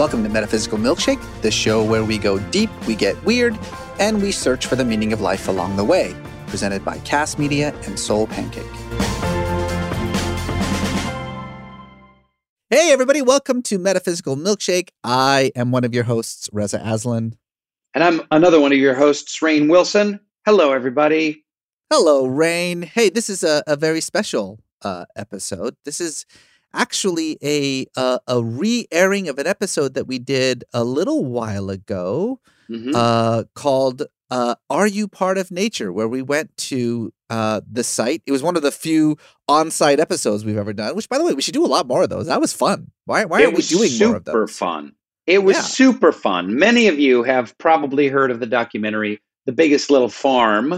Welcome to Metaphysical Milkshake, the show where we go deep, we get weird, and we search for the meaning of life along the way. Presented by Kast Media and Soul Pancake. Hey, everybody, welcome to Metaphysical Milkshake. I am one of your hosts, Reza Aslan. And I'm another one of your hosts, Rainn Wilson. Hello, everybody. Hello, Rainn. Hey, this is a, a very special uh, episode. This is actually a uh, a re-airing of an episode that we did a little while ago Mhm. uh, called uh, "Are You Part of Nature?" where we went to uh, the site. It was one of the few on-site episodes we've ever done. Which, by the way, we should do a lot more of those. That was fun. Why why aren't we doing super more of those? fun. It was Yeah. super fun. Many of you have probably heard of the documentary "The Biggest Little Farm."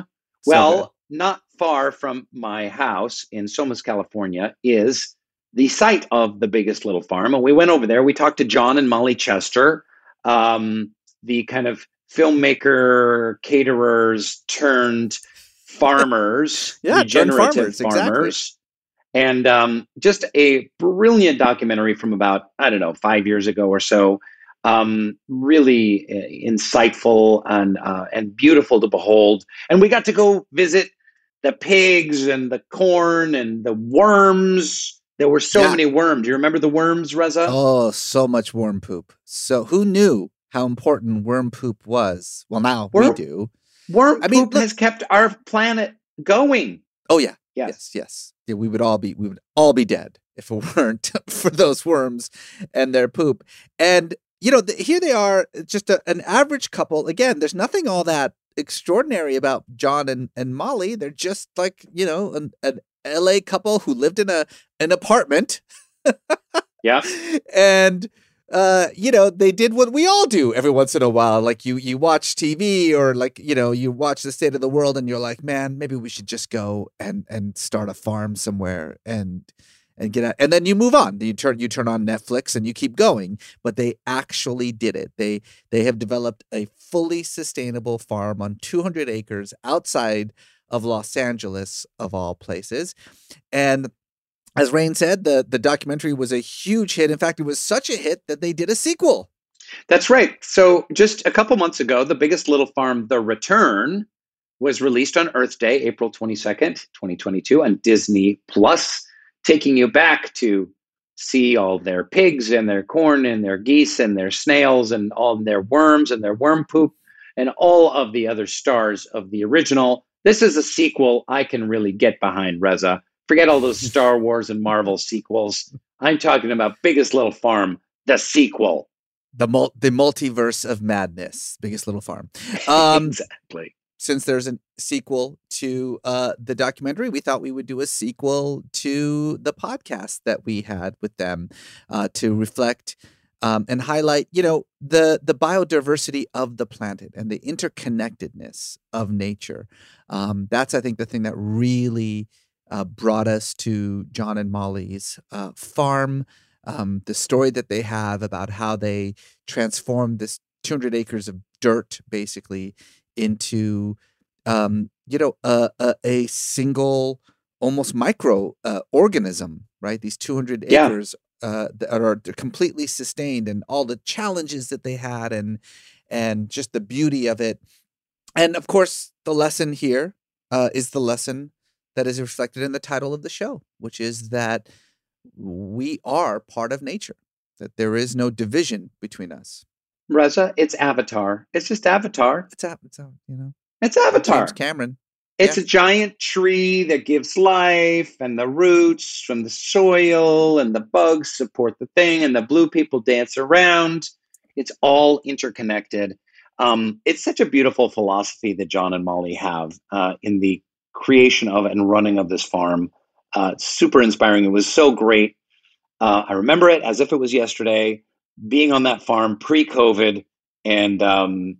So Well, not far from my house in Somis, California, is the site of the biggest little farm. And we went over there. We talked to John and Molly Chester, um, the kind of filmmaker, caterers turned farmers, Yeah, regenerative farmers, exactly. And um, just a brilliant documentary from about, I don't know, five years ago or so. Um, really uh, insightful and uh, and beautiful to behold. And we got to go visit the pigs and the corn and the worms. There were so Yeah. many worms. Do you remember the worms, Reza? Oh, so much worm poop. So who knew how important worm poop was? Well, now we do. Worm I mean, poop look- has kept our planet going. Oh yeah. Yes. Yes, yes. Yeah, we would all be we would all be dead if it weren't for those worms and their poop. And you know, th- here they are, uh, just a, an average couple. Again, there's nothing all that extraordinary about John and, and Molly. They're just like you know an, an LA couple who lived in a an apartment. Yeah. and uh you know they did what we all do every once in a while like you you watch tv or like you know you watch the state of the world and you're like man maybe we should just go and and start a farm somewhere and and get out and then you move on you turn you turn on netflix and you keep going but they actually did it they they have developed a fully sustainable farm on 200 acres outside of los angeles of all places and as Rainn said, the, the documentary was a huge hit. In fact, it was such a hit that they did a sequel. That's right. So just a couple months ago, the biggest little farm, The Return, was released on Earth Day, April 22nd, 2022, on Disney Plus, taking you back to see all their pigs and their corn and their geese and their snails and all their worms and their worm poop and all of the other stars of the original. This is a sequel I can really get behind, Reza. Forget all those Star Wars and Marvel sequels. I'm talking about Biggest Little Farm, the sequel. The mul- the multiverse of madness, biggest little farm. Um, exactly. since there's a sequel to uh, the documentary, we thought we would do a sequel to the podcast that we had with them uh, to reflect um, and highlight, you know, the the biodiversity of the planet and the interconnectedness of nature. Um, that's, I think, the thing that really uh, brought us to John and Molly's uh, farm. Um, the story that they have about how they transformed this 200 acres of dirt, basically, into um, you know a, a, a single almost micro uh, organism right these 200 Yeah. acres uh, that are completely sustained and all the challenges that they had and and just the beauty of it and of course the lesson here uh, is the lesson that is reflected in the title of the show which is that we are part of nature that there is no division between us Reza, it's Avatar. It's just Avatar. it's out you know It's Avatar. James Cameron It's yeah. a giant tree that gives life, and the roots from the soil and the bugs support the thing, and the blue people dance around. It's all interconnected. Um, it's such a beautiful philosophy that John and Molly have uh, in the creation of and running of this farm. Uh, super inspiring. It was so great. Uh, I remember it as if it was yesterday, being on that farm pre-COVID and um,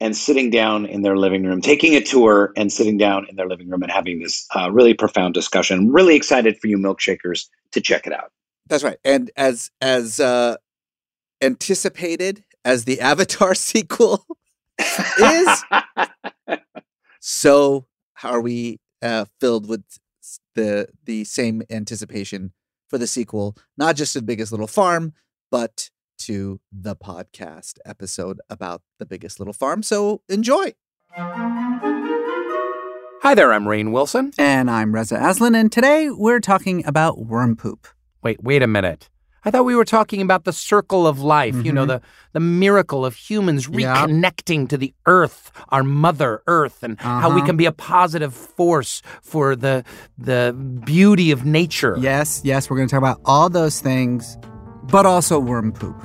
and sitting down in their living room, taking a tour and sitting down in their living room and having this uh, really profound discussion. Really excited for you milkshakers to check it out. That's right. And as as uh, anticipated as the Avatar sequel is, so are we uh, filled with the the same anticipation for the sequel, not just the biggest little farm, but to the podcast episode about the biggest little farm. So enjoy. Hi there, I'm Rainn Wilson. And I'm Reza Aslan, and today we're talking about worm poop. Wait, wait a minute. I thought we were talking about the circle of life, mm-hmm. you know, the, the miracle of humans reconnecting yeah. to the earth, our mother earth, and uh-huh. how we uh-huh. can be a positive force for the the beauty of nature. Yes, yes, we're going to talk about all those things, but also worm poop.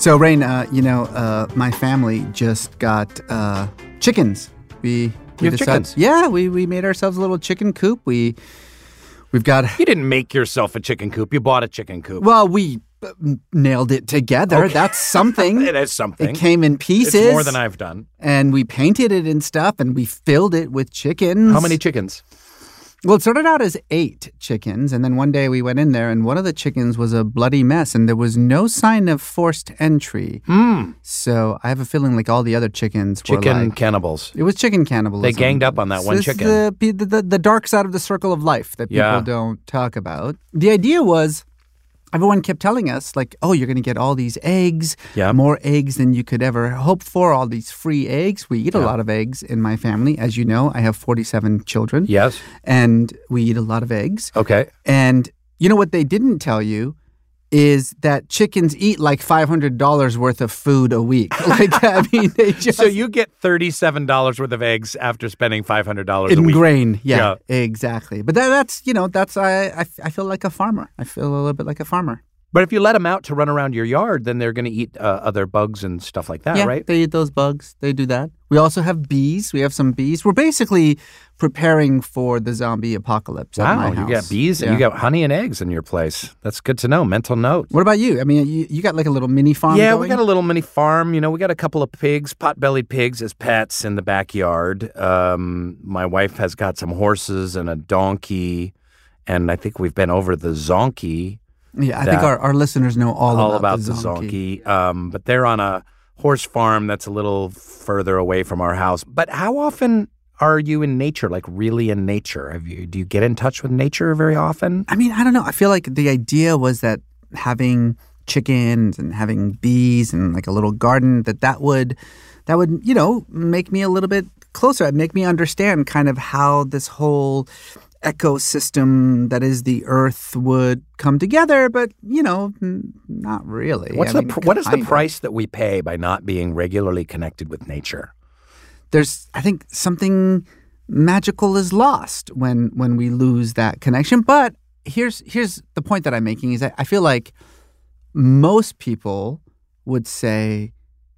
So, Rainn, uh, you know, uh, my family just got uh, chickens. We, we have chickens? Yeah, we, we made ourselves a little chicken coop. We we've got. You didn't make yourself a chicken coop. You bought a chicken coop. Well, we uh, nailed it together. Okay. That's something. it is something. It came in pieces. It's more than I've done. And we painted it and stuff, and we filled it with chickens. How many chickens? Well, it started out as eight chickens, and then one day we went in there, and one of the chickens was a bloody mess, and there was no sign of forced entry. Mm. So I have a feeling like all the other chickens chicken were like, cannibals. It was chicken cannibalism. They ganged up on that one chicken. The, the, the, dark side of the circle of life that people yeah. don't talk about. The idea was everyone kept telling us like oh you're going to get all these eggs yeah. more eggs than you could ever hope for all these free eggs. We eat yeah. a lot of eggs in my family. As you know i have 47 children. Yes. And we eat a lot of eggs. Okay. And you know what they didn't tell you is that chickens eat like $500 worth of food a week. Like, I mean, they just. So you get $37 worth of eggs after spending $500 in a week. grain. Yeah, yeah, exactly. But that, that's, you know, that's, I, I, I feel like a farmer. I feel a little bit like a farmer. But if you let them out to run around your yard, then they're going to eat uh, other bugs and stuff like that, yeah, right? They eat those bugs. They do that. We also have bees. We have some bees. We're basically preparing for the zombie apocalypse. Wow, you got bees yeah. and you got honey and eggs in your place. That's good to know. Mental note. What about you? I mean, you, you got like a little mini farm. Yeah, going? we got a little mini farm. You know, we got a couple of pigs, pot-bellied pigs as pets in the backyard. Um, my wife has got some horses and a donkey, and I think we've been over the zonkey yeah, I think our, our listeners know all, all about, about, the zonkey. Um, but they're on a horse farm that's a little further away from our house. But how often are you in nature, like really in nature? Have you do you get in touch with nature very often? I mean, I don't know. I feel like the idea was that having chickens and having bees and like a little garden that that would that would you know make me a little bit closer. It'd make me understand kind of how this whole ecosystem that is the earth would come together but you know not really. What's I the mean, what is the price that we pay by not being regularly connected with nature? There's i think something magical is lost when when we lose that connection but here's here's the point that i'm making is that i feel like most people would say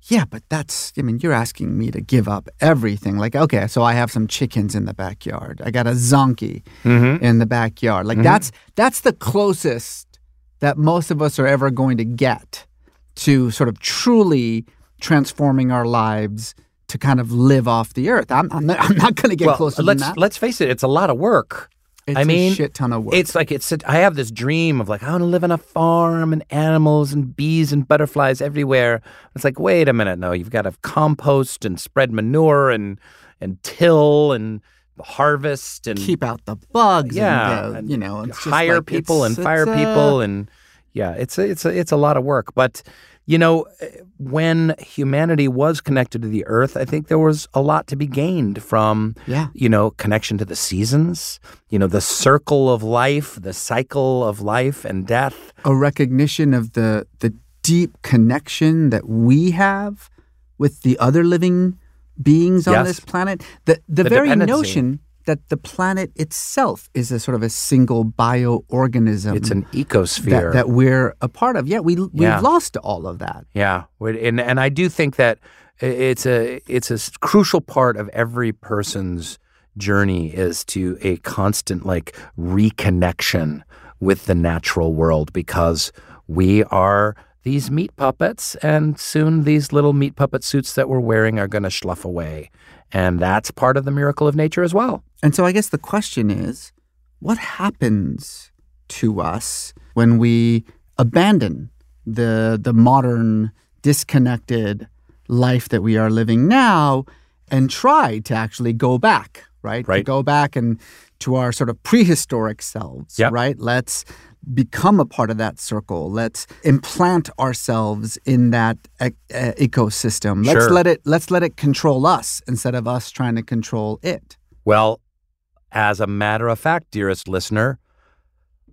yeah, but that's, I mean, you're asking me to give up everything. Like, okay, so I have some chickens in the backyard. I got a zonkey mm-hmm. in the backyard. Like, mm-hmm. that's that's the closest that most of us are ever going to get to sort of truly transforming our lives to kind of live off the earth. I'm, I'm not, I'm not going to get well, closer let's, than that. Let's face it, it's a lot of work. It's I mean, a shit ton of work. It's like it's. I have this dream of like I want to live on a farm and animals and bees and butterflies everywhere. It's like wait a minute, no, you've got to compost and spread manure and and till and harvest and keep out the bugs. Yeah, and, uh, you know, hire like people and fire uh, people and yeah, it's a, it's a, it's a lot of work, but you know, eh, when humanity was connected to the earth, I think there was a lot to be gained from, yeah. you know, connection to the seasons, you know, the circle of life, the cycle of life and death. A recognition of the the deep connection that we have with the other living beings on Yes. this planet. The the, The very notion that the planet itself is a sort of a single bioorganism It's an ecosphere. that, that we're a part of. Yeah, we we've Yeah. lost all of that. Yeah, and and I do think that it's a it's a crucial part of every person's journey is to a constant like reconnection with the natural world because we are these meat puppets and soon these little meat puppet suits that we're wearing are going to slough away and that's part of the miracle of nature as well And so I guess the question is, what happens to us when we abandon the the modern disconnected life that we are living now and try to actually go back, right? To Right. go back and to our sort of prehistoric selves, Yep. right? Let's become a part of that circle. Let's implant ourselves in that e- ecosystem. Let's Sure. let it let's let it control us instead of us trying to control it. Well, as a matter of fact, dearest listener,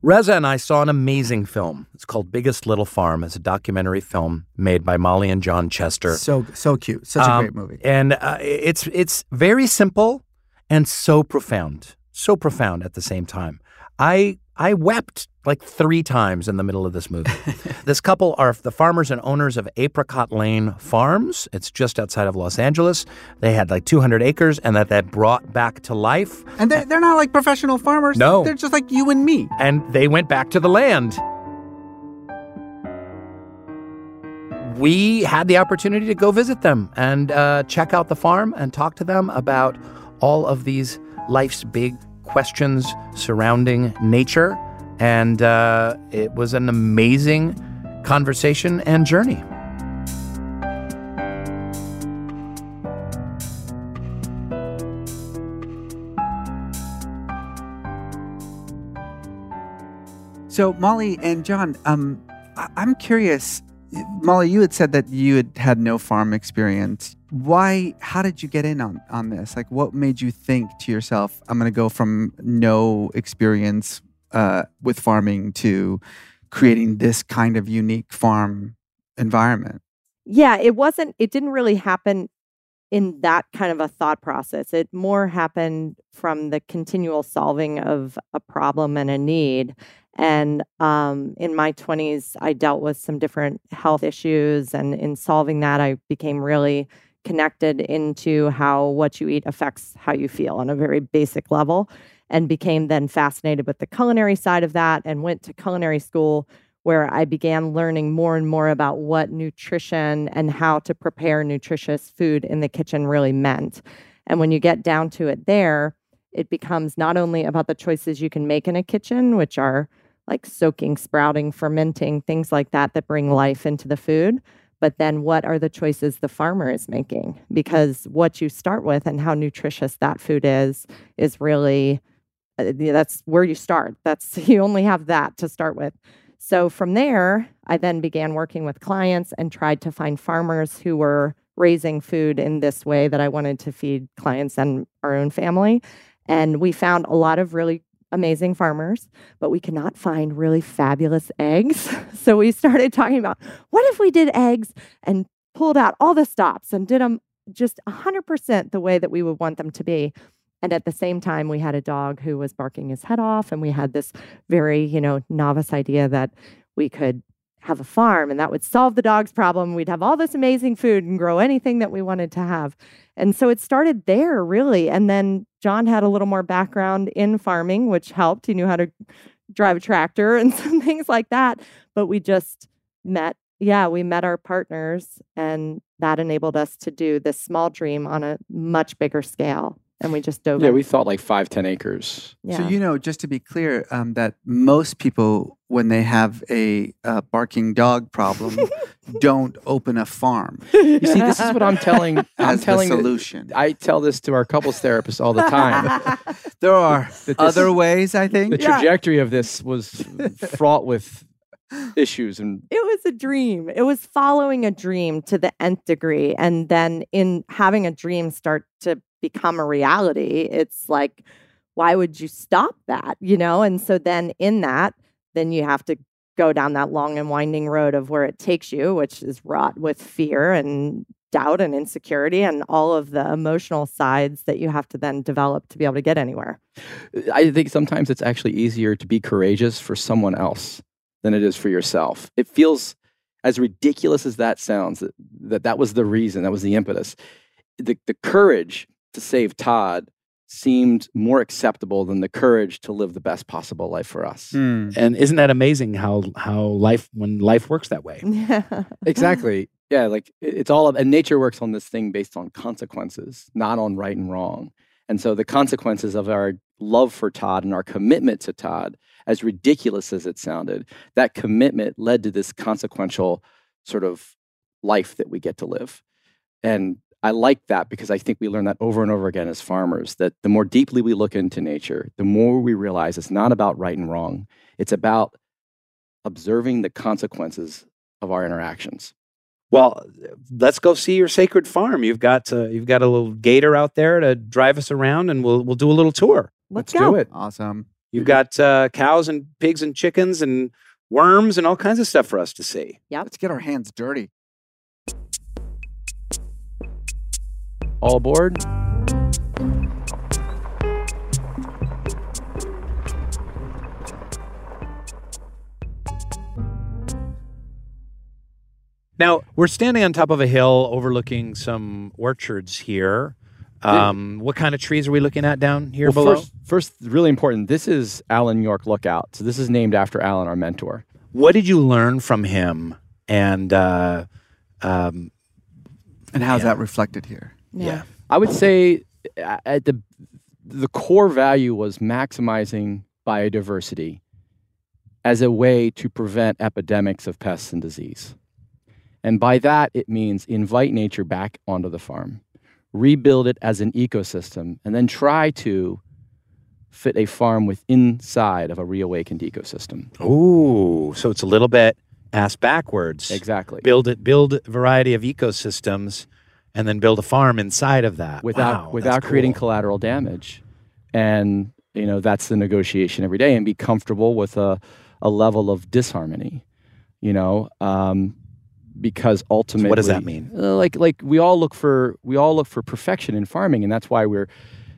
Reza and I saw an amazing film. It's called Biggest Little Farm. It's a documentary film made by Molly and John Chester. So so cute. Such a Um, great movie. And uh, it's it's very simple and so profound, so profound at the same time. I I wept like three times in the middle of this movie. this couple are the farmers and owners of Apricot Lane Farms. It's just outside of Los Angeles. They had like 200 acres, and that they brought back to life. And they're, they're not like professional farmers. No. They're just like you and me. and they went back to the land. We had the opportunity to go visit them and uh, check out the farm and talk to them about all of these life's big questions surrounding nature. And uh, it was an amazing conversation and journey. So Molly and John, um, I- I'm curious. Molly, you had said that you had had no farm experience. Why? How did you get in on on this? Like, what made you think to yourself, "I'm going to go from no experience uh, with farming to creating this kind of unique farm environment"? Yeah, it wasn't, it didn't really happen in that kind of a thought process. It more happened from the continual solving of a problem and a need. And um, in my 20s, I dealt with some different health issues. And in solving that, I became really connected into how what you eat affects how you feel on a very basic level. And became then fascinated with the culinary side of that and went to culinary school where I began learning more and more about what nutrition and how to prepare nutritious food in the kitchen really meant. And when you get down to it there, it becomes not only about the choices you can make in a kitchen, which are like soaking, sprouting, fermenting, things like that that bring life into the food, but then what are the choices the farmer is making? Because what you start with and how nutritious that food is is really Uh, that's where you start. That's you only have that to start with. So from there, I then began working with clients and tried to find farmers who were raising food in this way that I wanted to feed clients and our own family. And we found a lot of really amazing farmers, but we cannot find really fabulous eggs. So we started talking about what if we did eggs and pulled out all the stops and did them just 100% the way that we would want them to be. And at the same time, we had a dog who was barking his head off, and we had this very, you know, novice idea that we could have a farm and that would solve the dog's problem. We'd have all this amazing food and grow anything that we wanted to have. And so it started there, really. And then John had a little more background in farming, which helped. He knew how to drive a tractor and some things like that. But we just met. Yeah, we met our partners, and that enabled us to do this small dream on a much bigger scale. And we just dove Yeah, in. we thought like five, ten acres. yeah. So you know, just to be clear, um, that most people, when they have a uh, barking dog problem, don't open a farm You see, this is what I'm telling. I'm as the telling. the- solution. I tell this to our couples therapists all the time. there are this- other ways, I think. the trajectory of this was fraught with issues and It was a dream. It was following a dream to the nth degree. And then in having a dream start to become a reality, it's like, why would you stop that? You know? And so then in that, then you have to go down that long and winding road of where it takes you, which is wrought with fear and doubt and insecurity and all of the emotional sides that you have to then develop to be able to get anywhere. I think sometimes it's actually easier to be courageous for someone else than it is for yourself. It feels as ridiculous as that sounds that that, that was the reason, that was the impetus. The, the courage to save Todd seemed more acceptable than the courage to live the best possible life for us. Mm. And isn't that amazing how how life when life works that way? Yeah. exactly. Yeah, like it's all of and nature works on this thing based on consequences, not on right and wrong. And so the consequences of our love for Todd and our commitment to Todd, as ridiculous as it sounded, that commitment led to this consequential sort of life that we get to live. And I like that because I think we learn that over and over again as farmers that the more deeply we look into nature, the more we realize it's not about right and wrong. It's about observing the consequences of our interactions. Well, let's go see your sacred farm. You've got uh, you've got a little gator out there to drive us around, and we'll we'll do a little tour. Let's, do go. it. Awesome. You've got uh, cows and pigs and chickens and worms and all kinds of stuff for us to see. Yeah. Let's get our hands dirty. All aboard? Now we're standing on top of a hill overlooking some orchards here. Um, what kind of trees are we looking at down here Well, below? First, first, really important. This is Alan York Lookout. So this is named after Alan, our mentor. What did you learn from him? And uh, um, And how's Yeah. that reflected here? Yeah. I would say uh, at the the core value was maximizing biodiversity as a way to prevent epidemics of pests and disease. And by that, it means invite nature back onto the farm, rebuild it as an ecosystem, and then try to fit a farm with inside of a reawakened ecosystem. Ooh, so it's a little bit ass backwards. Exactly. Build it, build variety of ecosystems, and then build a farm inside of that without Wow, without creating cool. collateral damage and you know that's the negotiation every day and be comfortable with a, a level of disharmony you know um, because ultimately what does that mean? Uh, like like we all look for we all look for perfection in farming and that's why we're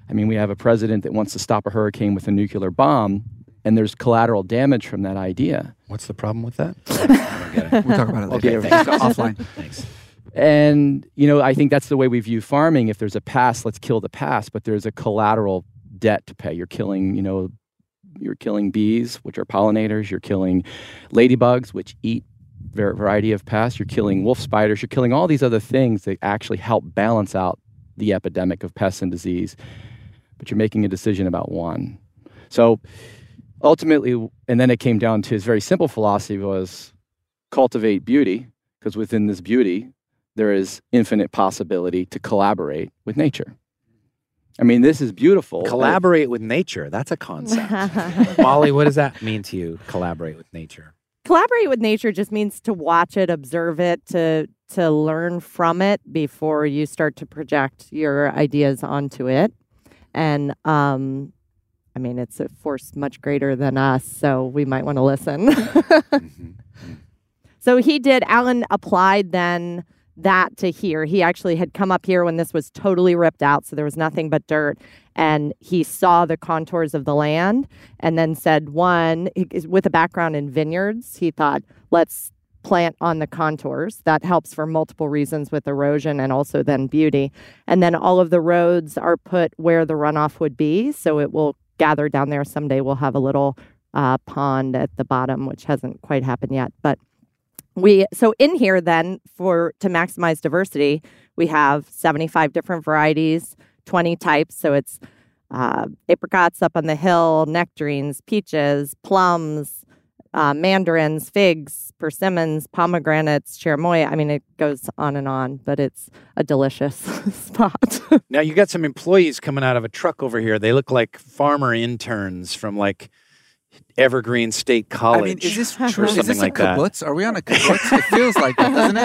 i mean we have a president that wants to stop a hurricane with a nuclear bomb and there's collateral damage from that idea What's the problem with that? I don't get it. We'll talk about it later. Okay, Let's offline. Thanks. And, you know, I think that's the way we view farming. If there's a past, let's kill the past, but there's a collateral debt to pay. You're killing, you know, you're killing bees, which are pollinators. You're killing ladybugs, which eat var- variety of pests. You're killing wolf spiders. You're killing all these other things that actually help balance out the epidemic of pests and disease. But you're making a decision about one. So ultimately, and then it came down to his very simple philosophy was cultivate beauty, because within this beauty, there is infinite possibility to collaborate with nature. I mean, this is beautiful. Collaborate with nature. That's a concept. Molly, what does that mean to you? Collaborate with nature. Collaborate with nature just means to watch it, observe it, to to learn from it before you start to project your ideas onto it. And um I mean, it's a force much greater than us, so we might want to listen. Mhm. So he did. Alan applied then that to here. He actually had come up here when this was totally ripped out, so there was nothing but dirt. And he saw the contours of the land, and then said, one with a background in vineyards, he thought, let's plant on the contours. That helps for multiple reasons with erosion and also then beauty. And then all of the roads are put where the runoff would be, so it will gather down there. Someday we'll have a little uh, pond at the bottom, which hasn't quite happened yet, but we so in here then for to maximize diversity we have 75 different varieties 20 types. So it's uh, apricots up on the hill nectarines peaches plums uh, mandarins figs persimmons pomegranates cherimoya i mean it goes on and on but it's a delicious spot. Now you got some employees coming out of a truck over here. They look like farmer interns from like Evergreen State College. I mean, is this Or true? Is something this like a that. kibbutz? Are we on a kibbutz? it feels like it, doesn't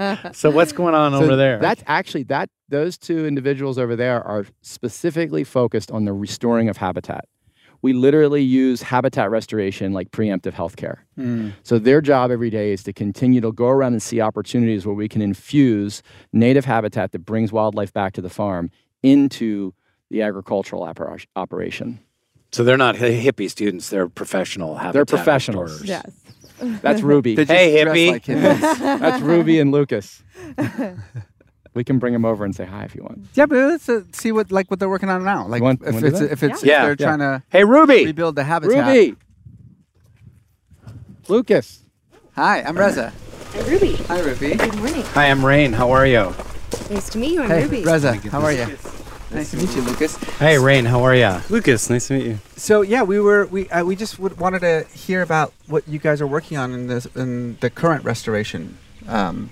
it? so what's going on So over there? That's actually that those two individuals over there are specifically focused on the restoring of habitat. we literally use habitat restoration like preemptive healthcare. Mm. So their job every day is to continue to go around and see opportunities where we can infuse native habitat that brings wildlife back to the farm into the agricultural operation. So they're not hippie students; they're professional habitat. They're professionals. Yes. That's Ruby. hey, hippie. Like That's Ruby and Lucas. We can bring them over and say hi if you want. Yeah, but let's uh, see what like what they're working on now. Like want, if, it's, if, it's, yeah. if they're yeah. trying to hey Ruby rebuild the habitat. Ruby, Lucas. Hi, I'm Reza. I'm Ruby. Hi, Ruby. Good morning. Hi, I'm Rainn. How are you? Nice to meet you. I'm hey, Ruby. Reza. How are you? Nice to meet you, Lucas. Hey, Rainn. How are you? Lucas, nice to meet you. So yeah, we were we uh, we just would, wanted to hear about what you guys are working on in this in the current restoration, um,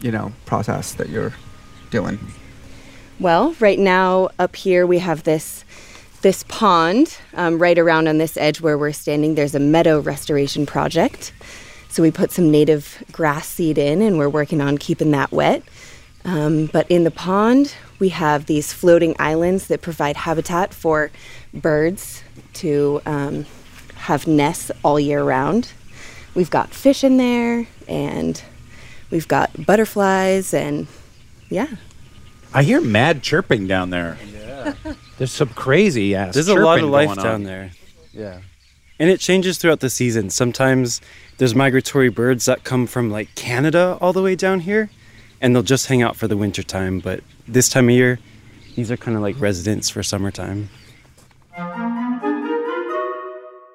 you know, process that you're doing. Well, right now up here we have this this pond um, right around on this edge where we're standing. There's a meadow restoration project. So we put some native grass seed in, and we're working on keeping that wet. Um, but in the pond, we have these floating islands that provide habitat for birds to um, have nests all year round. We've got fish in there, and we've got butterflies, and yeah. I hear mad chirping down there. Yeah. There's some crazy ass. There's a lot of life down there. Yeah. And it changes throughout the season. Sometimes there's migratory birds that come from like Canada all the way down here and they'll just hang out for the winter time. But this time of year, these are kind of like residents for summertime.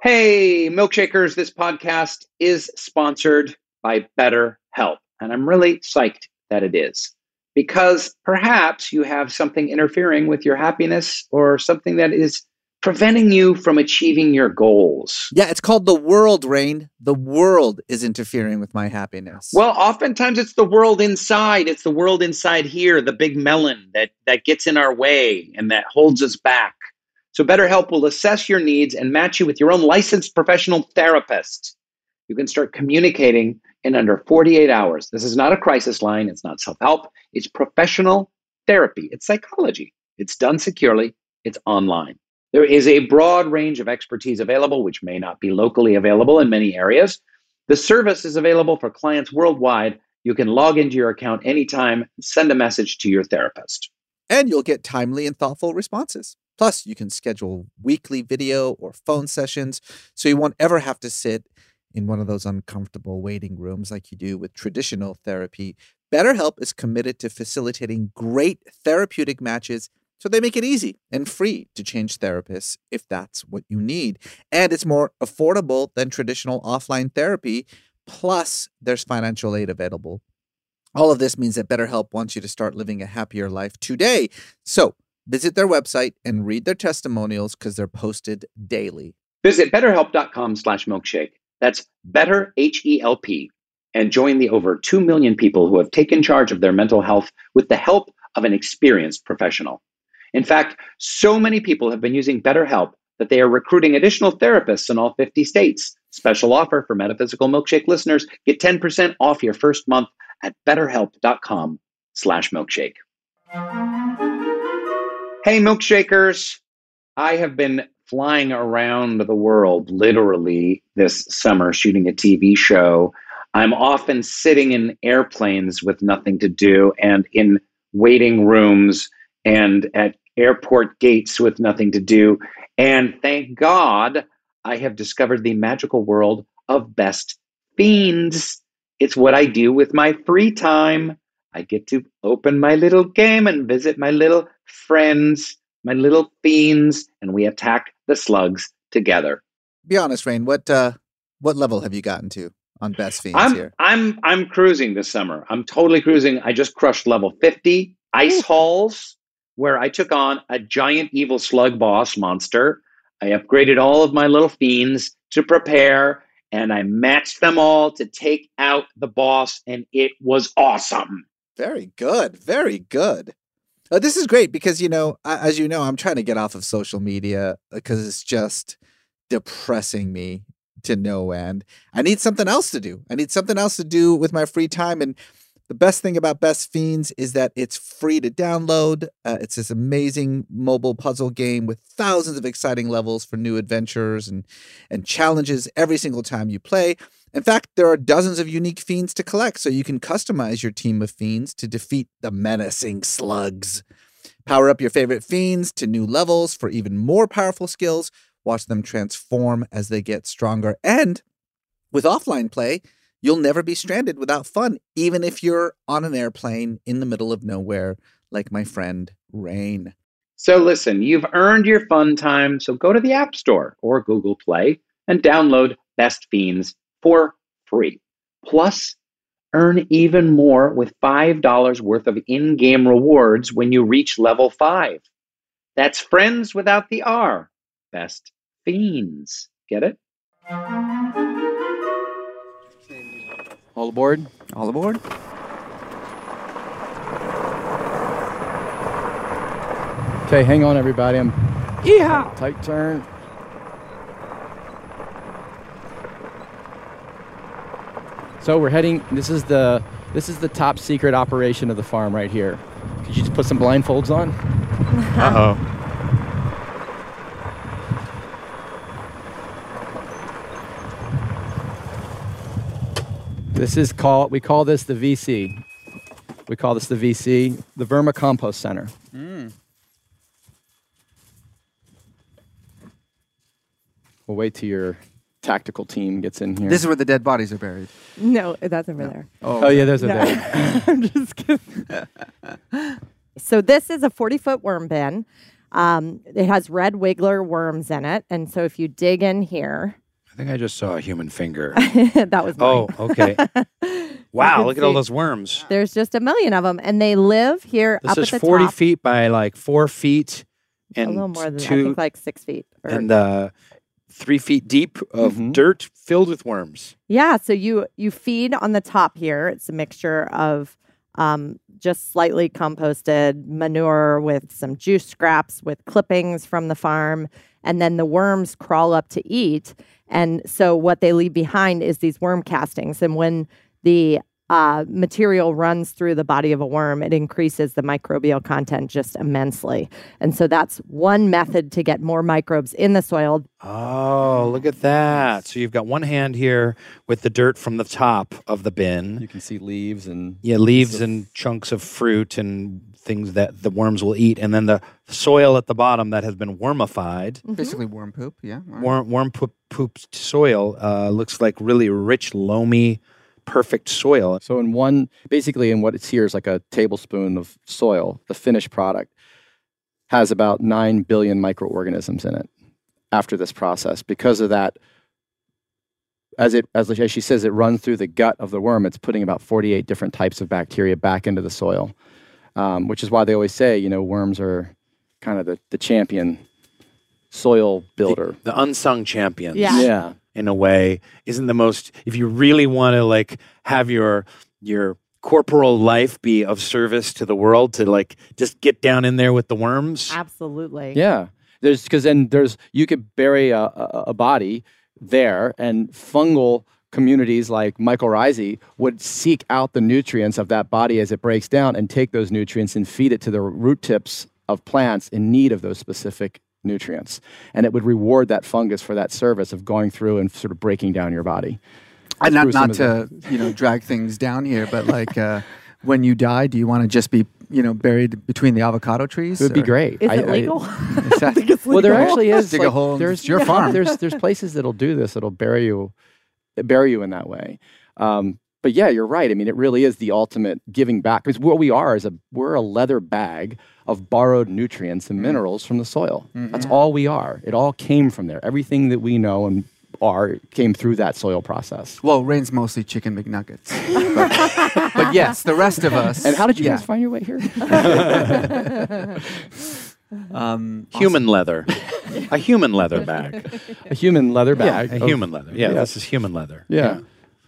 Hey, milkshakers, this podcast is sponsored by BetterHelp. And I'm really psyched that it is because perhaps you have something interfering with your happiness or something that is preventing you from achieving your goals. Yeah, it's called the world, Rainn. The world is interfering with my happiness. Well, oftentimes it's the world inside. It's the world inside here, the big melon that that gets in our way and that holds us back. So BetterHelp will assess your needs and match you with your own licensed professional therapist. You can start communicating in under 48 hours. This is not a crisis line, it's not self-help, it's professional therapy. It's psychology. It's done securely, it's online. There is a broad range of expertise available, which may not be locally available in many areas. The service is available for clients worldwide. You can log into your account anytime send a message to your therapist. And you'll get timely and thoughtful responses. Plus, you can schedule weekly video or phone sessions so you won't ever have to sit in one of those uncomfortable waiting rooms like you do with traditional therapy. BetterHelp is committed to facilitating great therapeutic matches so they make it easy and free to change therapists if that's what you need. And it's more affordable than traditional offline therapy. Plus, there's financial aid available. All of this means that BetterHelp wants you to start living a happier life today. So visit their website and read their testimonials because they're posted daily. Visit betterhelp.com slash milkshake. That's better, H-E-L-P, and join the over 2 million people who have taken charge of their mental health with the help of an experienced professional. In fact, so many people have been using BetterHelp that they are recruiting additional therapists in all 50 states. Special offer for Metaphysical Milkshake listeners. Get 10% off your first month at betterhelp.com slash milkshake. Hey, milkshakers. I have been flying around the world literally this summer shooting a TV show. I'm often sitting in airplanes with nothing to do and in waiting rooms and at airport gates with nothing to do. And thank God I have discovered the magical world of best fiends. It's what I do with my free time. I get to open my little game and visit my little friends, my little fiends, and we attack the slugs together. Be honest, Rainn. What uh, what level have you gotten to on Best Fiends I'm, here? I'm I'm cruising this summer. I'm totally cruising. I just crushed level 50 ice halls where I took on a giant evil slug boss monster. I upgraded all of my little fiends to prepare and I matched them all to take out the boss, and it was awesome. Very good. Very good. Uh, this is great because, you know, as you know, I'm trying to get off of social media because it's just depressing me to no end. I need something else to do. I need something else to do with my free time. And The best thing about Best Fiends is that it's free to download. Uh, it's this amazing mobile puzzle game with thousands of exciting levels for new adventures and, and challenges every single time you play. In fact, there are dozens of unique fiends to collect, so you can customize your team of fiends to defeat the menacing slugs. Power up your favorite fiends to new levels for even more powerful skills. Watch them transform as they get stronger. And with offline play, you'll never be stranded without fun, even if you're on an airplane in the middle of nowhere, like my friend Rainn. So listen, you've earned your fun time, so go to the App Store or Google Play and download Best Fiends for free. Plus, earn even more with $5 worth of in game rewards when you reach level 5. That's friends without the R. Best Fiends. Get it? All aboard? All aboard. Okay, hang on, everybody. I'm. Yeehaw! Tight turn. So we're heading. This is the this is the top secret operation of the farm right here. Could you just put some blindfolds on? Uh oh. This is called. We call this the VC. We call this the VC, the Vermicompost Center. We'll wait till your tactical team gets in here. This is where the dead bodies are buried. No, that's over there. oh yeah, there's a No. there. I'm just kidding. so this is a 40 foot worm bin. Um, it has red wiggler worms in it, and so if you dig in here, I think I just saw a human finger. that was mine. oh, okay. Wow, can look at all those worms. There's just a million of them, and they live here This up is at the 40 top. feet by like four feet and a little more than that. I two think like six feet. or- and uh, three feet deep of Mhm. dirt filled with worms. Yeah, so you you feed on the top here. It's a mixture of um, just slightly composted manure with some juice scraps with clippings from the farm, and then the worms crawl up to eat. And so what they leave behind is these worm castings. And when the uh, material runs through the body of a worm, it increases the microbial content just immensely. And so that's one method to get more microbes in the soil. Oh, look at that. So you've got one hand here with the dirt from the top of the bin. You can see leaves and Yeah, leaves and chunks of fruit and things that the worms will eat. And then the soil at the bottom that has been wormified. Basically worm poop. Yeah. all right. Worm, worm poop, pooped soil uh, looks like really rich, loamy, perfect soil. So in one, basically in what it's here is like a tablespoon of soil. The finished product has about nine billion microorganisms in it after this process. Because of that, as it as, as she says, it runs through the gut of the worm. It's putting about 48 different types of bacteria back into the soil, um, which is why they always say, you know, worms are kind of the, the champion soil builder. The unsung champions. Yeah. yeah. In a way isn't the most if you really want to like have your your corporal life be of service to the world to like just get down in there with the worms Absolutely. Yeah, there's because then there's you could bury a, a, a body there, and fungal communities like mycorrhizae would seek out the nutrients of that body as it breaks down and take those nutrients and feed it to the root tips of plants in need of those specific nutrients, and it would reward that fungus for that service of going through and sort of breaking down your body. And not, not of to you know drag things down here, but like uh, when you die, do you want to just be you know buried between the avocado trees? It would be great. Is I- it I- legal? Is that- well, there actually is. Dig a hole. There's It's your farm. There's there's places that'll do this. That'll bury you, bury you in that way. Um, but yeah, you're right. I mean, it really is the ultimate giving back because what we are is a we're a leather bag of borrowed nutrients and minerals from the soil. That's all we are. It all came from there. Everything that we know and are came through that soil process. Well, Rainn's mostly chicken McNuggets. but, but yes, the rest of us. And how did you yeah. guys find your way here? Um, human leather a human leather bag a human leather bag, yeah bag. a of- human leather yeah, yeah. this is human leather Yeah.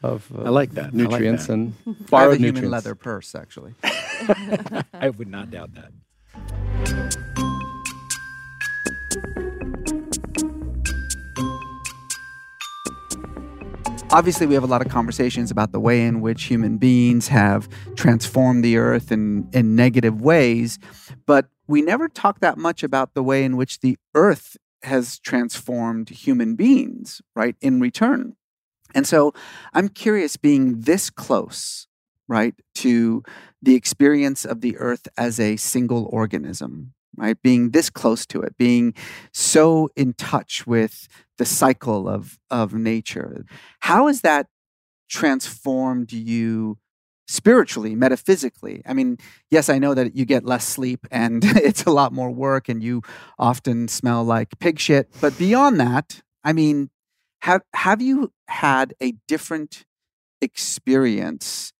Of uh, i like that I like nutrients that. and I have borrowed a human nutrients. leather purse, actually. i would not doubt that obviously, we have a lot of conversations about the way in which human beings have transformed the earth in, in negative ways, but we never talk that much about the way in which the earth has transformed human beings, right, in return. And so I'm curious, being this close, right, to the experience of the earth as a single organism, right, being this close to it, being so in touch with the cycle of, of nature, how has that transformed you? spiritually, metaphysically. I mean, yes, I know that you get less sleep and it's a lot more work and you often smell like pig shit. But beyond that, I mean, have have you had a different experience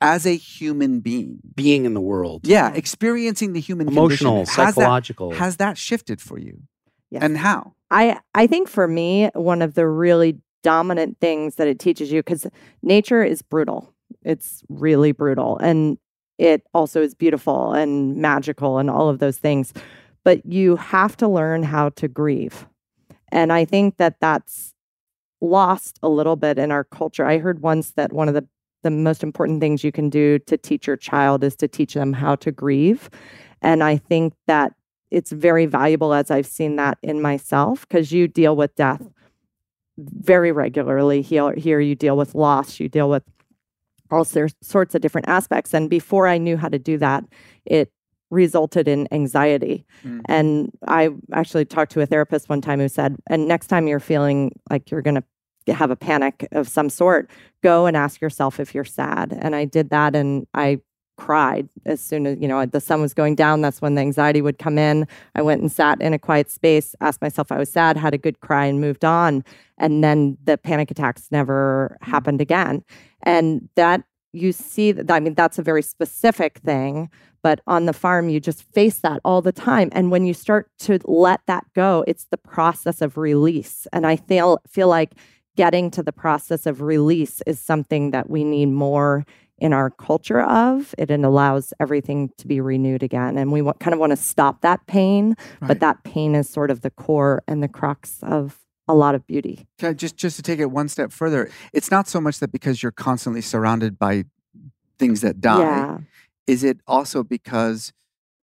as a human being? Being in the world. Yeah, experiencing the human emotional, condition. Has psychological. That, has that shifted for you? Yes. And how? I I think for me, one of the really dominant things that it teaches you because nature is brutal it's really brutal. And it also is beautiful and magical and all of those things. But you have to learn how to grieve. And I think that that's lost a little bit in our culture. I heard once that one of the the most important things you can do to teach your child is to teach them how to grieve. And I think that it's very valuable as I've seen that in myself because you deal with death very regularly. Here, here you deal with loss, you deal with all sorts of different aspects. And before I knew how to do that, it resulted in anxiety. Mm. And I actually talked to a therapist one time who said, and next time you're feeling like you're going to have a panic of some sort, go and ask yourself if you're sad. And I did that and I cried as soon as you know the sun was going down that's when the anxiety would come in i went and sat in a quiet space asked myself i was sad had a good cry and moved on and then the panic attacks never mm. happened again and that you see that, I mean, that's a very specific thing, but on the farm, you just face that all the time. And when you start to let that go, it's the process of release. And I feel, feel like getting to the process of release is something that we need more in our culture of it and allows everything to be renewed again and we want, kind of want to stop that pain right. but that pain is sort of the core and the crux of a lot of beauty. Just just to take it one step further, it's not so much that because you're constantly surrounded by things that die. Yeah. Is it also because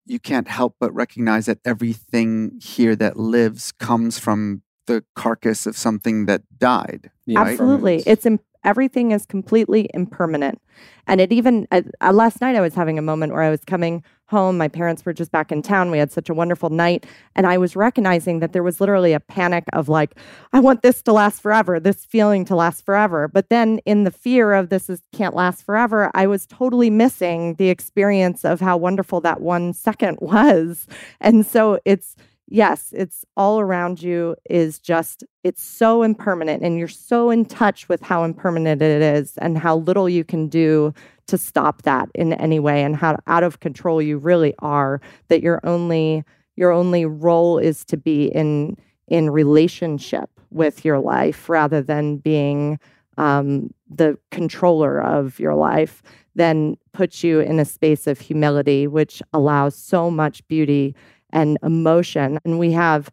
you can't help but recognize that everything here that lives comes from the carcass of something that died? Right? Absolutely. It's everything is completely impermanent. And it even, uh, uh, last night I was having a moment where I was coming home. My parents were just back in town. We had such a wonderful night. And I was recognizing that there was literally a panic of like, I want this to last forever, this feeling to last forever. But then in the fear of this is, can't last forever, I was totally missing the experience of how wonderful that one second was. And so it's, yes, it's all around you is just, it's so impermanent and you're so in touch with how impermanent it is and how little you can do to stop that in any way and how out of control you really are that your only your only role is to be in in relationship with your life rather than being um, the controller of your life then puts you in a space of humility which allows so much beauty and emotion. And we have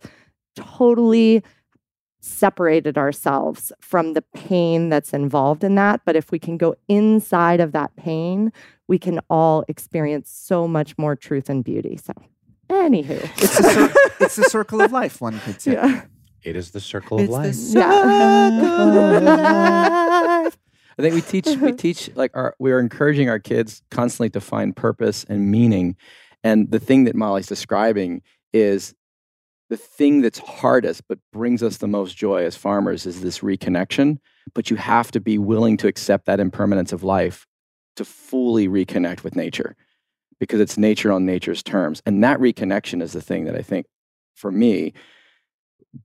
totally separated ourselves from the pain that's involved in that. But if we can go inside of that pain, we can all experience so much more truth and beauty. So, anywho, it's the, cir- it's the circle of life, one could say. Yeah. It is the circle of life. I think we teach we teach like our we're encouraging our kids constantly to find purpose and meaning and the thing that Molly's describing is the thing that's hardest but brings us the most joy as farmers is this reconnection. But you have to be willing to accept that impermanence of life to fully reconnect with nature because it's nature on nature's terms. And that reconnection is the thing that I think for me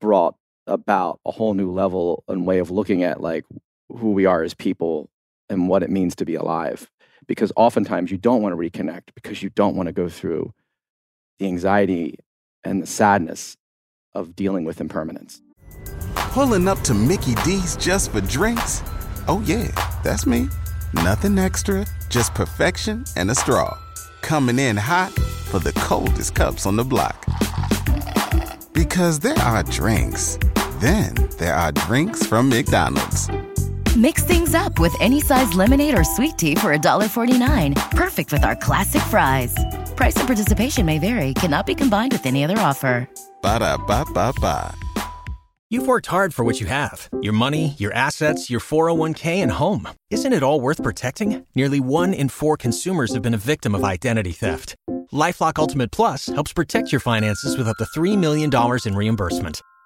brought about a whole new level and way of looking at like who we are as people and what it means to be alive because oftentimes you don't want to reconnect because you don't want to go through the anxiety and the sadness of dealing with impermanence. Pulling up to Mickey D's just for drinks? Oh, yeah, that's me. Nothing extra, just perfection and a straw. Coming in hot for the coldest cups on the block. Because there are drinks, then there are drinks from McDonald's. Mix things up with any size lemonade or sweet tea for $1.49. Perfect with our classic fries. Price and participation may vary, cannot be combined with any other offer. Ba da ba ba ba. You've worked hard for what you have your money, your assets, your 401k, and home. Isn't it all worth protecting? Nearly one in four consumers have been a victim of identity theft. Lifelock Ultimate Plus helps protect your finances with up to $3 million in reimbursement.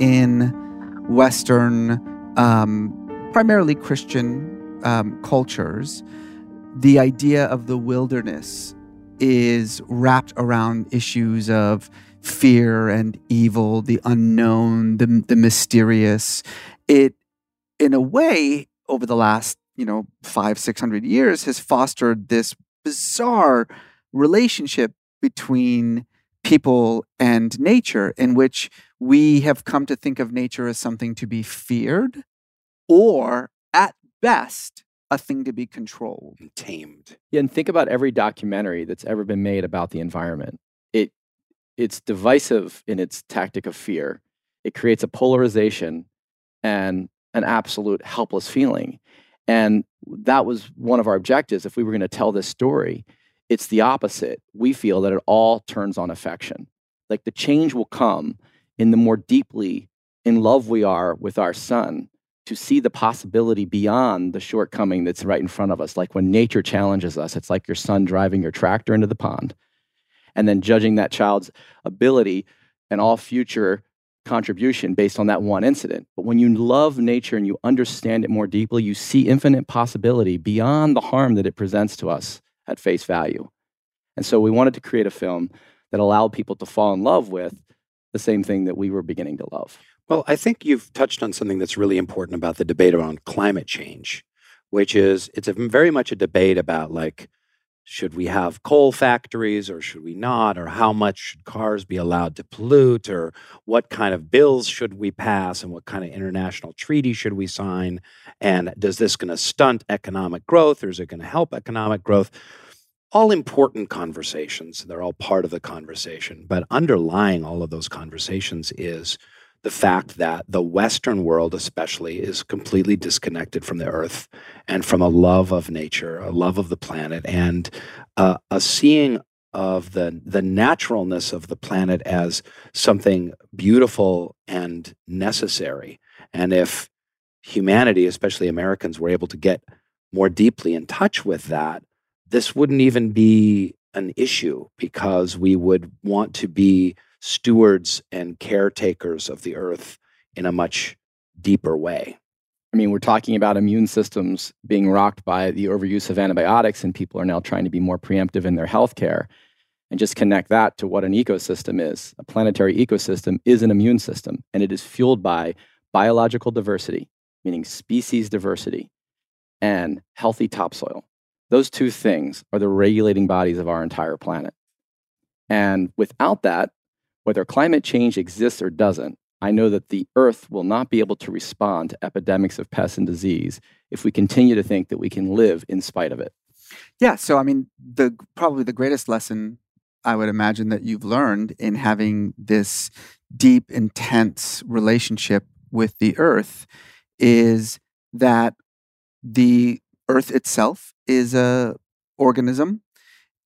In Western, um, primarily Christian um, cultures, the idea of the wilderness is wrapped around issues of fear and evil, the unknown, the, the mysterious. It, in a way, over the last, you know, five, 600 years, has fostered this bizarre relationship between people and nature in which we have come to think of nature as something to be feared or at best a thing to be controlled. And tamed. Yeah and think about every documentary that's ever been made about the environment. It it's divisive in its tactic of fear. It creates a polarization and an absolute helpless feeling. And that was one of our objectives. If we were going to tell this story it's the opposite. We feel that it all turns on affection. Like the change will come in the more deeply in love we are with our son to see the possibility beyond the shortcoming that's right in front of us. Like when nature challenges us, it's like your son driving your tractor into the pond and then judging that child's ability and all future contribution based on that one incident. But when you love nature and you understand it more deeply, you see infinite possibility beyond the harm that it presents to us at face value. And so we wanted to create a film that allowed people to fall in love with the same thing that we were beginning to love. Well, I think you've touched on something that's really important about the debate around climate change, which is it's a very much a debate about like should we have coal factories or should we not or how much should cars be allowed to pollute or what kind of bills should we pass and what kind of international treaty should we sign and does this going to stunt economic growth or is it going to help economic growth all important conversations they're all part of the conversation but underlying all of those conversations is the fact that the Western world, especially, is completely disconnected from the earth and from a love of nature, a love of the planet, and uh, a seeing of the, the naturalness of the planet as something beautiful and necessary. And if humanity, especially Americans, were able to get more deeply in touch with that, this wouldn't even be an issue because we would want to be stewards and caretakers of the earth in a much deeper way. I mean, we're talking about immune systems being rocked by the overuse of antibiotics, and people are now trying to be more preemptive in their healthcare. And just connect that to what an ecosystem is. A planetary ecosystem is an immune system, and it is fueled by biological diversity, meaning species diversity, and healthy topsoil. Those two things are the regulating bodies of our entire planet. And without that, whether climate change exists or doesn't, I know that the Earth will not be able to respond to epidemics of pests and disease if we continue to think that we can live in spite of it. Yeah. So, I mean, the probably the greatest lesson I would imagine that you've learned in having this deep, intense relationship with the Earth is that the Earth itself is a organism,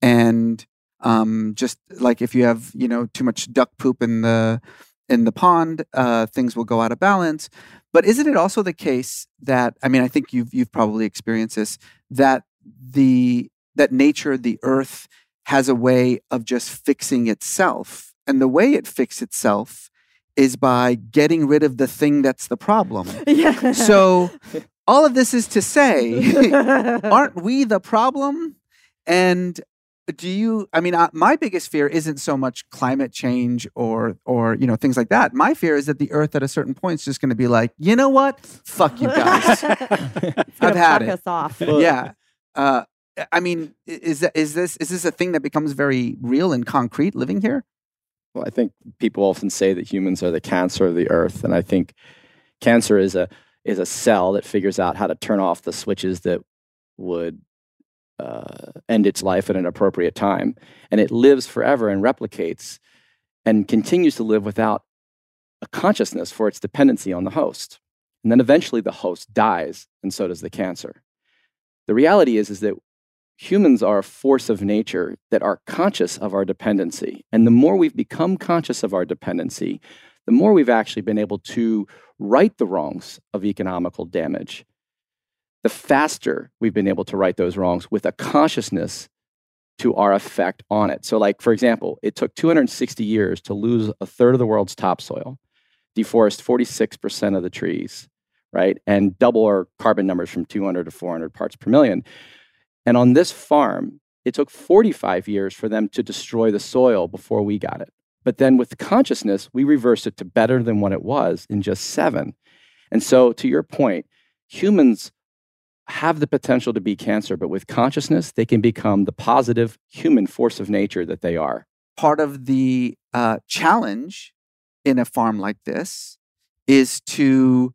and um, just like if you have you know too much duck poop in the in the pond, uh, things will go out of balance. But isn't it also the case that I mean I think you've you've probably experienced this that the that nature, the earth, has a way of just fixing itself, and the way it fixes itself is by getting rid of the thing that's the problem. Yeah. So all of this is to say, aren't we the problem? And do you i mean uh, my biggest fear isn't so much climate change or or you know things like that. My fear is that the earth at a certain point is just going to be like you know what? Fuck you guys. I've had it. us off. yeah. Uh, i mean is that is this is this a thing that becomes very real and concrete living here? Well i think people often say that humans are the cancer of the earth and i think cancer is a is a cell that figures out how to turn off the switches that would uh, end its life at an appropriate time. And it lives forever and replicates and continues to live without a consciousness for its dependency on the host. And then eventually the host dies, and so does the cancer. The reality is, is that humans are a force of nature that are conscious of our dependency. And the more we've become conscious of our dependency, the more we've actually been able to right the wrongs of economical damage the faster we've been able to right those wrongs with a consciousness to our effect on it. So, like, for example, it took 260 years to lose a third of the world's topsoil, deforest 46% of the trees, right? And double our carbon numbers from 200 to 400 parts per million. And on this farm, it took 45 years for them to destroy the soil before we got it. But then with consciousness, we reverse it to better than what it was in just seven. And so, to your point, humans have the potential to be cancer, but with consciousness, they can become the positive human force of nature that they are. Part of the uh, challenge in a farm like this is to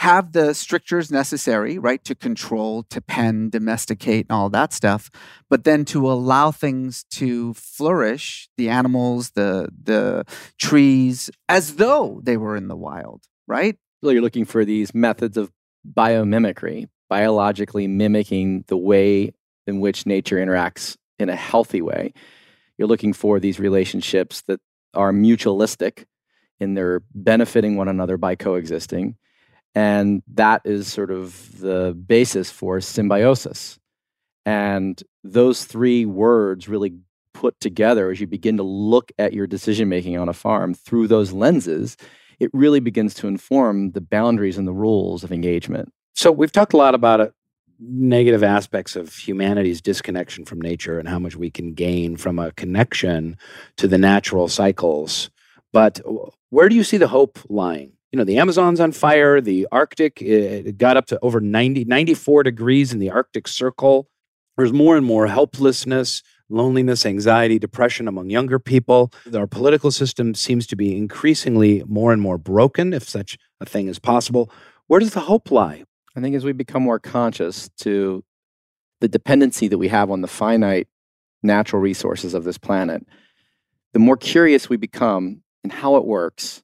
have the strictures necessary, right, to control, to pen, domesticate, and all that stuff, but then to allow things to flourish, the animals, the the trees, as though they were in the wild, right? So you're looking for these methods of biomimicry, biologically mimicking the way in which nature interacts in a healthy way. You're looking for these relationships that are mutualistic in their benefiting one another by coexisting. And that is sort of the basis for symbiosis. And those three words really put together as you begin to look at your decision making on a farm through those lenses, it really begins to inform the boundaries and the rules of engagement. So we've talked a lot about it, negative aspects of humanity's disconnection from nature and how much we can gain from a connection to the natural cycles. But where do you see the hope lying? You know, the Amazon's on fire, the Arctic it got up to over 90, 94 degrees in the Arctic Circle. There's more and more helplessness, loneliness, anxiety, depression among younger people. Our political system seems to be increasingly more and more broken, if such a thing is possible. Where does the hope lie? I think as we become more conscious to the dependency that we have on the finite natural resources of this planet, the more curious we become in how it works,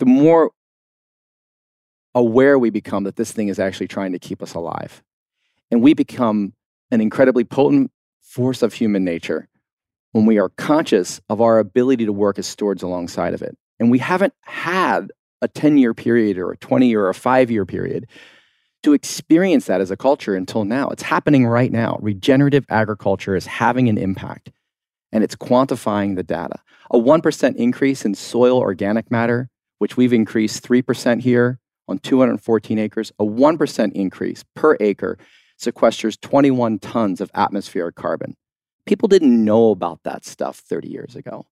the more aware we become that this thing is actually trying to keep us alive. And we become an incredibly potent force of human nature when we are conscious of our ability to work as stewards alongside of it. And we haven't had a 10 year period or a 20 year or a five year period to experience that as a culture until now. It's happening right now. Regenerative agriculture is having an impact and it's quantifying the data. A 1% increase in soil organic matter, which we've increased 3% here on 214 acres, a 1% increase per acre sequesters 21 tons of atmospheric carbon. People didn't know about that stuff 30 years ago.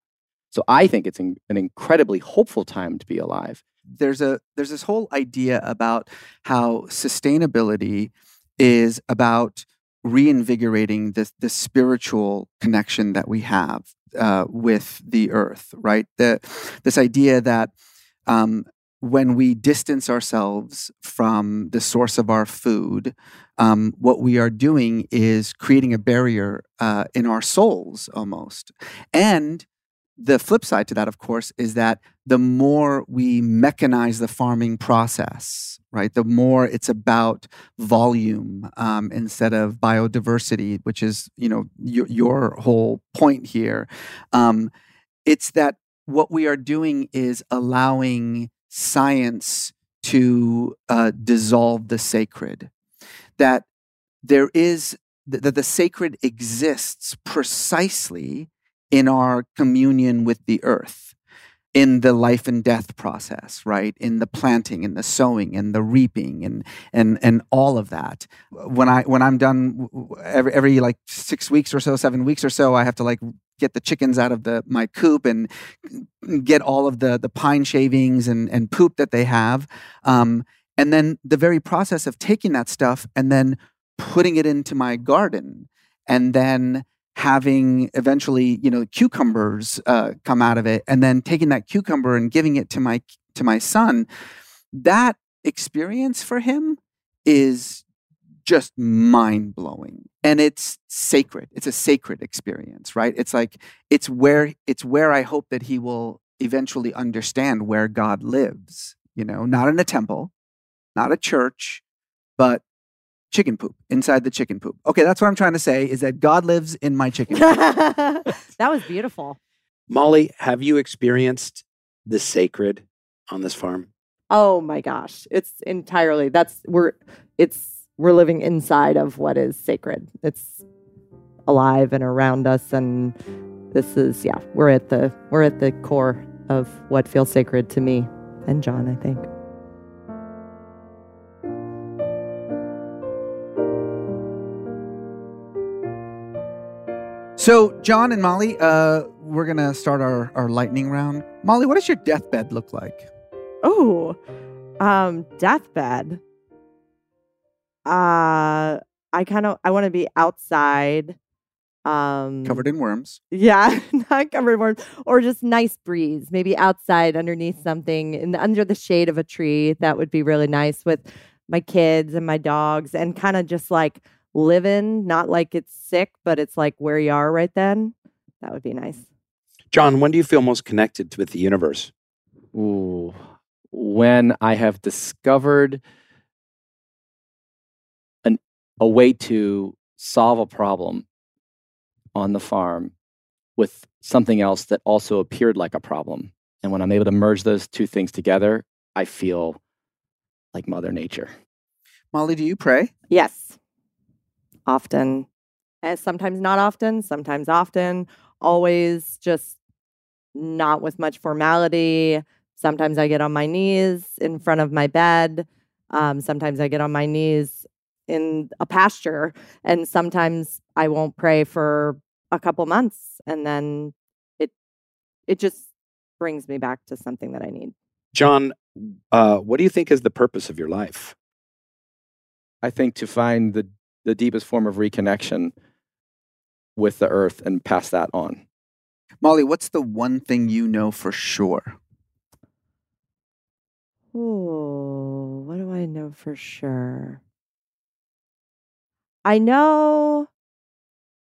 So I think it's an incredibly hopeful time to be alive there's a there's this whole idea about how sustainability is about reinvigorating this the spiritual connection that we have uh, with the earth, right? The, this idea that um, when we distance ourselves from the source of our food, um, what we are doing is creating a barrier uh, in our souls almost. And the flip side to that, of course, is that the more we mechanize the farming process, right, the more it's about volume um, instead of biodiversity, which is you know your, your whole point here. Um, it's that what we are doing is allowing science to uh, dissolve the sacred. That there is that the sacred exists precisely in our communion with the earth. in the life and death process, right? In the planting and the sowing and the reaping and and and all of that. When I when I'm done every every like 6 weeks or so, 7 weeks or so, I have to like get the chickens out of the my coop and get all of the the pine shavings and and poop that they have. Um, and then the very process of taking that stuff and then putting it into my garden and then having eventually you know cucumbers uh, come out of it and then taking that cucumber and giving it to my to my son that experience for him is just mind blowing and it's sacred it's a sacred experience right it's like it's where it's where i hope that he will eventually understand where god lives you know not in a temple not a church but chicken poop inside the chicken poop. Okay, that's what I'm trying to say is that God lives in my chicken that was beautiful. Molly, have you experienced the sacred on this farm? Oh my gosh. It's entirely that's we're it's we're living inside of what is sacred. It's alive and around us and this is yeah, we're at the we're at the core of what feels sacred to me and John, I think. So, John and Molly, uh, we're gonna start our, our lightning round. Molly, what does your deathbed look like? Oh, um, deathbed. Uh, I kind of I want to be outside, um, Covered in worms. Yeah, not covered in worms, or just nice breeze. Maybe outside underneath something, and under the shade of a tree. That would be really nice with my kids and my dogs, and kind of just like living, not like it's sick, but it's like where you are right then. That would be nice. John, when do you feel most connected with the universe? Ooh, when I have discovered an, a way to solve a problem on the farm with something else that also appeared like a problem. And when I'm able to merge those two things together, I feel like Mother Nature. Molly, do you pray? Yes often, and sometimes not often, sometimes often, always just not with much formality. Sometimes I get on my knees in front of my bed. Um, sometimes I get on my knees in a pasture, and sometimes I won't pray for a couple months, and then it it just brings me back to something that I need. John, uh, what do you think is the purpose of your life? I think to find the the deepest form of reconnection with the earth and pass that on. Molly, what's the one thing you know for sure? Oh, what do I know for sure? I know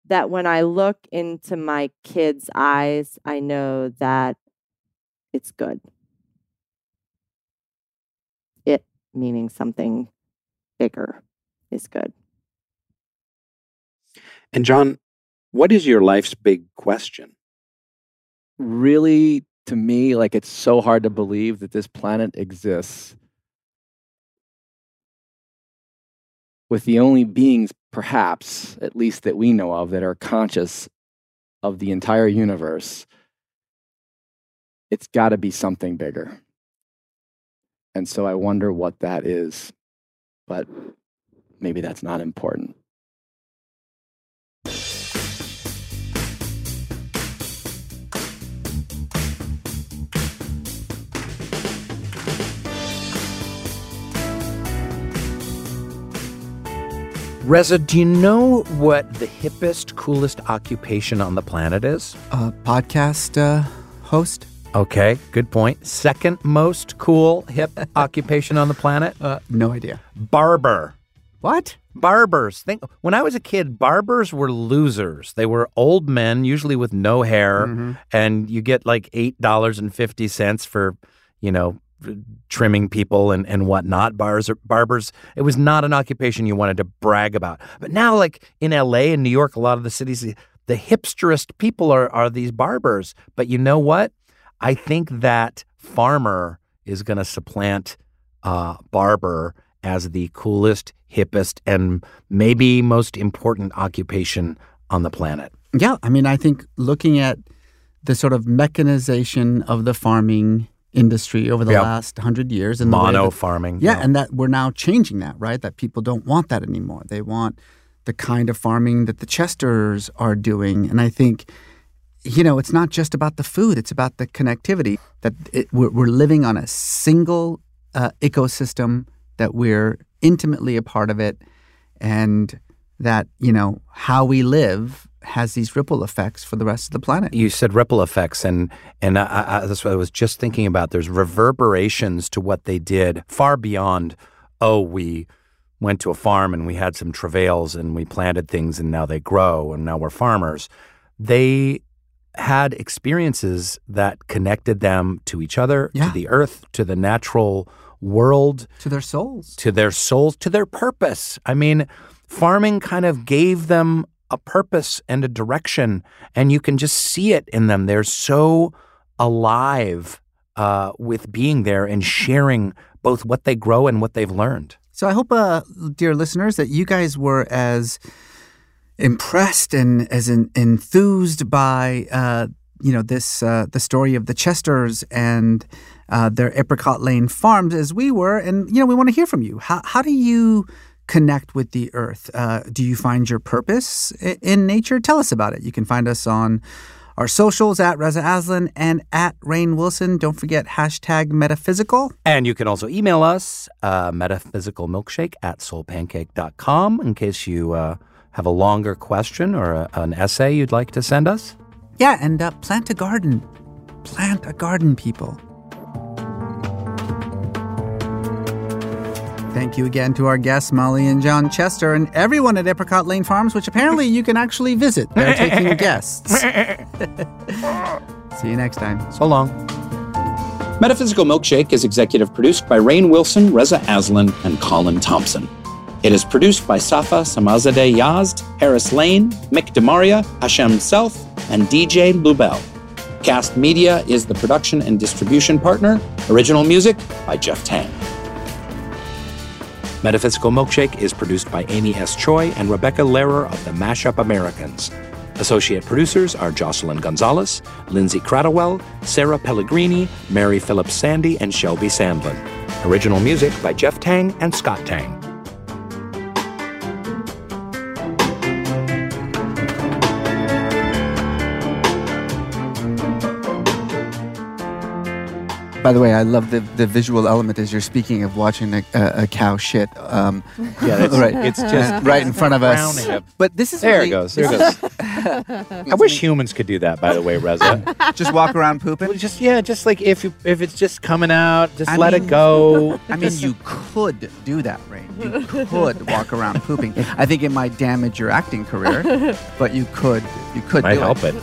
that when I look into my kids' eyes, I know that it's good. It meaning something bigger is good. And John, what is your life's big question? Really, to me, like it's so hard to believe that this planet exists with the only beings, perhaps, at least that we know of, that are conscious of the entire universe. It's got to be something bigger. And so I wonder what that is. But maybe that's not important. Reza, do you know what the hippest, coolest occupation on the planet is? Uh, podcast uh, host. Okay, good point. Second most cool hip occupation on the planet? Uh, no idea. Barber. What? Barbers. Think when I was a kid, barbers were losers. They were old men, usually with no hair, mm-hmm. and you get like eight dollars and fifty cents for, you know, trimming people and, and whatnot. Bars, or barbers, it was not an occupation you wanted to brag about. But now, like in LA and New York, a lot of the cities, the hipsterest people are, are these barbers. But you know what? I think that farmer is going to supplant uh, barber as the coolest, hippest, and maybe most important occupation on the planet. Yeah. I mean, I think looking at the sort of mechanization of the farming industry over the Yep. last hundred years and the Mono that- farming. yeah, and that we're now changing that, right? That people don't want that anymore. They want the kind of farming that the Chesters are doing. And I think, you know, it's not just about the food, it's about the connectivity that it, we're, we're living on a single uh, ecosystem, that we're intimately a part of it, and that, you know, how we live has these ripple effects for the rest of the planet. You said ripple effects, and and I, I, that's what I was just thinking about. There's reverberations to what they did far beyond. Oh, we went to a farm and we had some travails and we planted things and now they grow and now we're farmers. They had experiences that connected them to each other, Yeah. to the earth, to the natural world, To their souls. to their souls, to their purpose. I mean, farming kind of gave them a purpose and a direction, and you can just see it in them. They're so alive uh, with being there and sharing both what they grow and what they've learned. So I hope, uh, dear listeners, that you guys were as impressed and as en- enthused by uh, you know this uh, the story of the Chesters and uh, their Apricot Lane farms as we were. And you know, we want to hear from you. How how do you connect with the earth? Uh, do you find your purpose in nature? Tell us about it. You can find us on. Our socials at Reza Aslan and at Rainn Wilson. Don't forget hashtag metaphysical. And you can also email us, uh, metaphysicalmilkshake at soulpancake.com, in case you uh, have a longer question or a, an essay you'd like to send us. Yeah, and uh, plant a garden. Plant a garden, people. Thank you again to our guests, Molly and John Chester, and everyone at Apricot Lane Farms, which apparently you can actually visit. They're taking guests. See you next time. So long. Metaphysical Milkshake is executive produced by Rainn Wilson, Reza Aslan, and Colin Thompson. It is produced by Safa Samazadeh Yazd, Harris Lane, Mick Demaria, Hashem Self, and DJ Lubel. Kast Media is the production and distribution partner. Original music by Jeff Tang. Metaphysical Milkshake is produced by Amy S. Choi and Rebecca Lehrer of the Mashup Americans. Associate producers are Jocelyn Gonzalez, Lindsay Cradwell, Sarah Pellegrini, Mary Phillips Sandy, and Shelby Sandlin. Original music by Jeff Tang and Scott Tang. By the way, I love the, the visual element as you're speaking of watching a, a, a cow shit. Um, Yeah, right. it's just right in front of us. it. But this is There really- it goes. There it goes. I wish humans could do that. By the way, Reza. Just walk around pooping. Well, just yeah, just like if you, if it's just coming out, just I let mean- it go. I mean, you could do that, Rainn. You could walk around pooping. I think it might damage your acting career, but you could. You could Might help it. it.